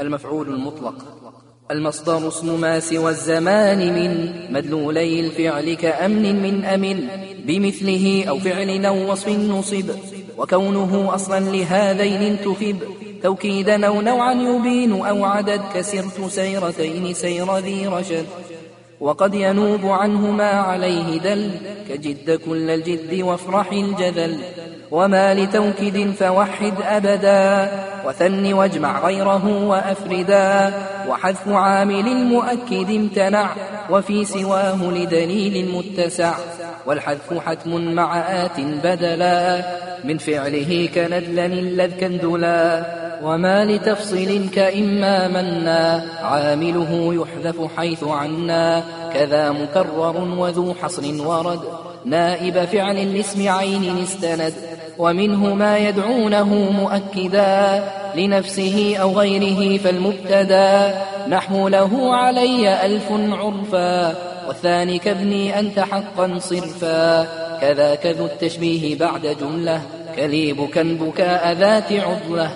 المفعول المطلق. المصدر اسم ما سوى الزمان من مدلولي الفعل كأمن من أمن بمثله أو فعل أو وصف نصب وكونه أصلا لهذين انتفب توكيدا أو نوعا يبين أو عدد كسرت سيرتين سير ذي رشد. وقد ينوب عنه ما عليه دل كجد كل الجد وافرح الجذل وما لتوكد فوحد أبدا وثن واجمع غيره وأفردا. وحذف عامل مؤكد امتنع وفي سواه لدليل متسع. والحذف حتم مع آت بدلا من فعله كندلن الذ كندلا وما لتفصيل كإما منا عامله يحذف حيث عنا. كذا مكرر وذو حصر ورد نائب فعل لاسم عين استند. ومنه ما يدعونه مؤكدا لنفسه أو غيره فالمبتدا. نحو له علي ألف عرفا والثاني كابني أنت حقا صرفا. كذاك ذو التشبيه بعد جملة كليب بكاء ذات عضلة.